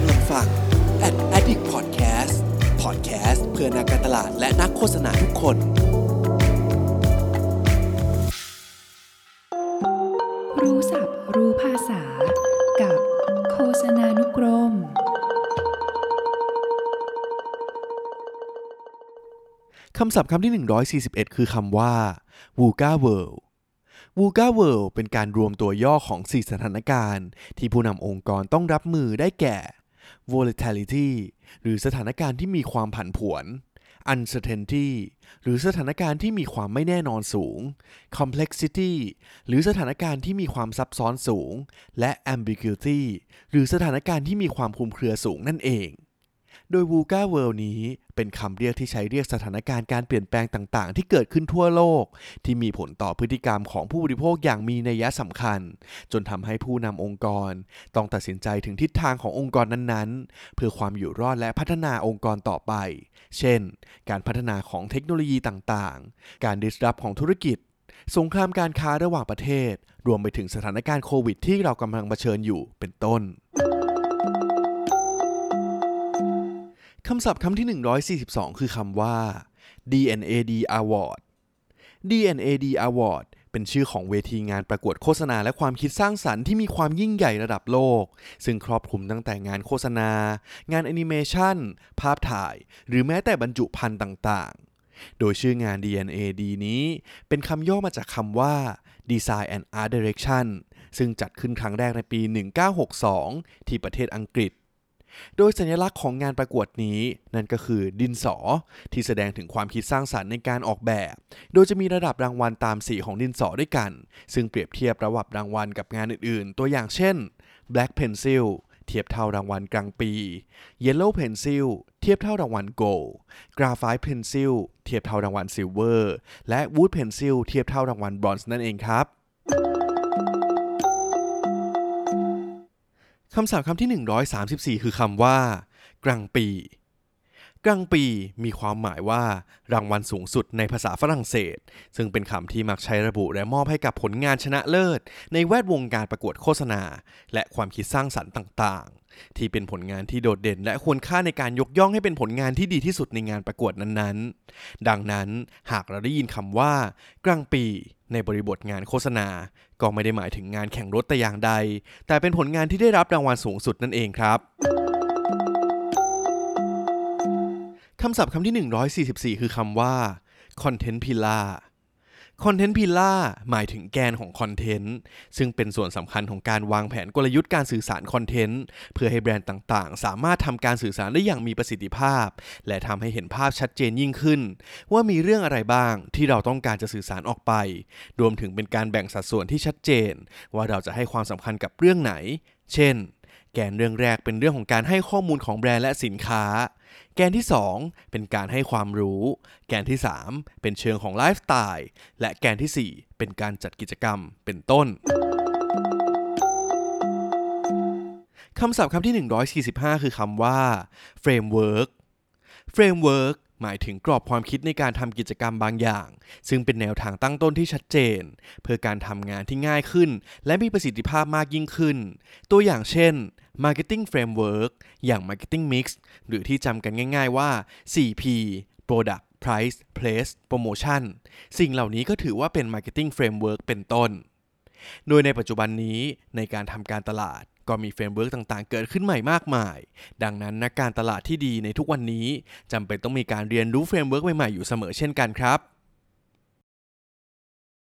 กำลังฟัง Ad Addict Podcast Podcast เพื่อนักการตลาดและนักโฆษณาทุกคน รู้ศัพท์รู้ภาษา กับโฆษณานุกรม คำศัพท์คำที่ 141 คือคำว่า VUCA World VUCA World เป็นการรวมตัวย่อของ 4 สถานการณ์ ที่ผู้นำองค์กรต้องรับมือได้แก่ volatility หรือสถานการณ์ที่มีความผันผวน uncertainty หรือสถานการณ์ที่มีความไม่แน่นอนสูง complexity หรือสถานการณ์ที่มีความซับซ้อนสูง และ ambiguity หรือสถานการณ์ที่มีความคลุมเครือสูงนั่นเอง โดย VUCA World นี้เป็นคำเรียกที่ใช้เรียกสถานการณ์การเปลี่ยนแปลงต่างๆ ที่เกิดขึ้นทั่วโลก ที่มีผลต่อพฤติกรรมของผู้บริโภคอย่างมีนัยสำคัญ จนทำให้ผู้นำองค์กร ต้องตัดสินใจถึงทิศทางขององค์กรนั้นๆ เพื่อความอยู่รอดและพัฒนาองค์กรต่อไป เช่น การพัฒนาของเทคโนโลยีต่างๆ การ disrupt ของธุรกิจสงครามการค้าระหว่างประเทศ รวมไปถึงสถานการณ์โควิดที่เรากำลังเผชิญอยู่เป็นต้น คำศัพท์คำที่ 142 คือคำว่า DNAD Award DNAD Award เป็นชื่อของเวทีงานประกวดโฆษณาและความคิดสร้างสรรค์ที่มีความยิ่งใหญ่ระดับโลก ซึ่งครอบคลุมตั้งแต่งานโฆษณา งานแอนิเมชันภาพถ่าย หรือแม้แต่บรรจุภัณฑ์ต่างๆ โดยชื่องาน DNAD นี้ เป็นคำย่อมาจากคำว่า Design and Art Direction ซึ่งจัดขึ้นครั้งแรกในปี 1962 ที่ประเทศอังกฤษ โดยสัญลักษณ์ของงานประกวดนี้ นั่นก็คือดินสอ ที่แสดงถึงความคิดสร้างสรรค์ในการออกแบบ โดยจะมีระดับรางวัลตามสีของดินสอด้วยกัน ซึ่งเปรียบเทียบระดับรางวัลกับงานอื่นๆ ตัวอย่างเช่น Black Pencil เทียบเท่ารางวัลกลางปี Yellow Pencil เทียบเท่ารางวัล Gold Graphite Pencil เทียบเท่ารางวัล Silver และ Wood Pencil เทียบเท่ารางวัล Bronze นั่นเองครับ คำศัพท์คำที่ 134 คือคำว่า กลางปี กลางปีมีความหมายว่ารางวัลสูงสุดในภาษาฝรั่งเศส ซึ่งเป็นคำที่มักใช้ระบุและมอบให้กับผลงานชนะเลิศ ในแวดวงการประกวดโฆษณา และความคิดสร้างสรรค์ต่างๆ ที่เป็นผลงานที่โดดเด่นและควรค่าในการยกย่องให้เป็นผลงานที่ดีที่สุดในงานประกวดนั้นๆ ดังนั้นหากเราได้ยินคำว่ากลางปีในบริบทงานโฆษณา ก็ไม่ได้หมายถึงงานแข่งรถแต่อย่างใด แต่เป็นผลงานที่ได้รับรางวัลสูงสุดนั่นเองครับ คำศัพท์คำที่ 144 คือคำว่า content pillar content pillar หมายถึงแกนของคอนเทนต์ซึ่งเป็นส่วนสำคัญของการวางแผนกลยุทธ์การสื่อสารคอนเทนต์เพื่อให้แบรนด์ต่างๆ สามารถทำการสื่อสารได้อย่างมีประสิทธิภาพ และทำให้เห็นภาพชัดเจนยิ่งขึ้น ว่ามีเรื่องอะไรบ้างที่เราต้องการจะสื่อสารออกไป รวมถึงเป็นการแบ่งสัดส่วนที่ชัดเจน ว่าเราจะให้ความสำคัญกับเรื่องไหน เช่นแกนเรื่องแรกเป็นเรื่องของการให้ข้อมูลของแบรนด์และสินค้า แกนที่ 2 เป็นการให้ความรู้ แกนที่ 3 เป็นเชิงของไลฟ์สไตล์และแกนทีสี่ 4 เป็นการจัดกิจกรรมเป็นต้นคำศัพท์คำที่ 145 คือคำว่า framework framework หมายถึงกรอบความคิดในการทำกิจกรรมบางอย่าง ซึ่งเป็นแนวทางตั้งต้นที่ชัดเจน เพื่อการทำงานที่ง่ายขึ้น และมีประสิทธิภาพมากยิ่งขึ้น ตัวอย่างเช่น Marketing Framework อย่าง Marketing Mix หรือที่จำกันง่ายๆว่า 4P Product Price Place Promotion สิ่งเหล่านี้ก็ถือว่าเป็น Marketing Framework เป็นต้น โดยในปัจจุบันนี้ในการทำการตลาดก็มี framework ต่างๆ เกิดขึ้นใหม่มากมาย ดังนั้นนักการตลาดที่ดีในทุกวันนี้จำเป็นต้องมีการเรียนรู้ framework ใหม่ๆ อยู่เสมอเช่นกันครับ